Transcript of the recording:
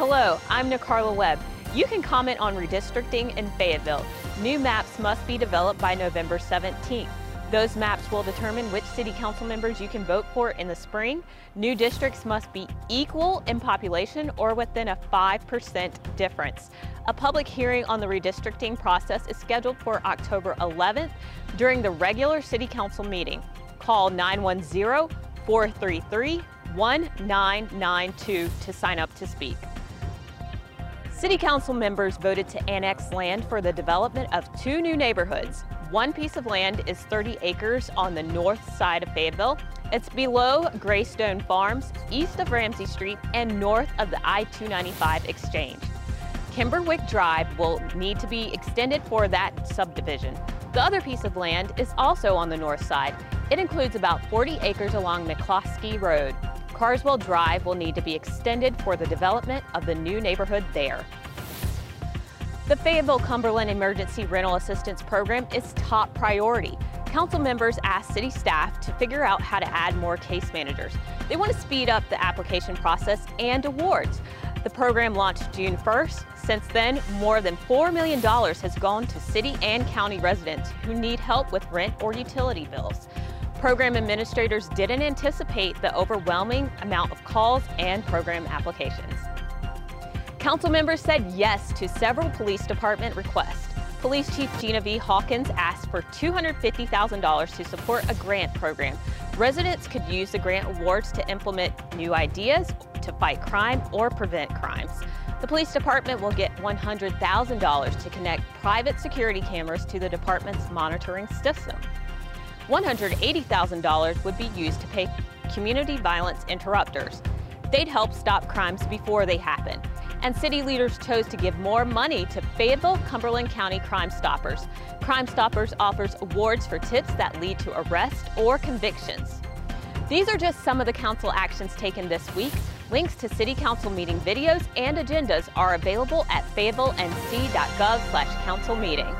Hello, I'm Nicarla Webb. You can comment on redistricting in Fayetteville. New maps must be developed by November 17th. Those maps will determine which city council members you can vote for in the spring. New districts must be equal in population or within a 5% difference. A public hearing on the redistricting process is scheduled for October 11th during the regular city council meeting. Call 910 433 1992 to sign up to speak. City council members voted to annex land for the development of two new neighborhoods. One piece of land is 30 acres on the north side of Fayetteville. It's below Greystone Farms, east of Ramsey Street, and north of the I-295 exchange. Kimberwick Drive will need to be extended for that subdivision. The other piece of land is also on the north side. It includes about 40 acres along McCloskey Road. Carswell Drive will need to be extended for the development of the new neighborhood there. The Fayetteville Cumberland Emergency Rental Assistance Program is top priority. Council members asked city staff to figure out how to add more case managers. They want to speed up the application process and awards. The program launched June 1st. Since then, more than $4 million has gone to city and county residents who need help with rent or utility bills. Program administrators didn't anticipate the overwhelming amount of calls and program applications. Council members said yes to several police department requests. Police Chief Gina V. Hawkins asked for $250,000 to support a grant program. Residents could use the grant awards to implement new ideas to fight crime or prevent crimes. The police department will get $100,000 to connect private security cameras to the department's monitoring system. $180,000 would be used to pay community violence interrupters. They'd help stop crimes before they happen and city leaders chose to give more money to Fayetteville Cumberland County Crime Stoppers. Crime Stoppers offers awards for tips that lead to arrest or convictions. These are just some of the council actions taken this week. Links to city council meeting videos and agendas are available at fayettevillenc.gov slash council meeting.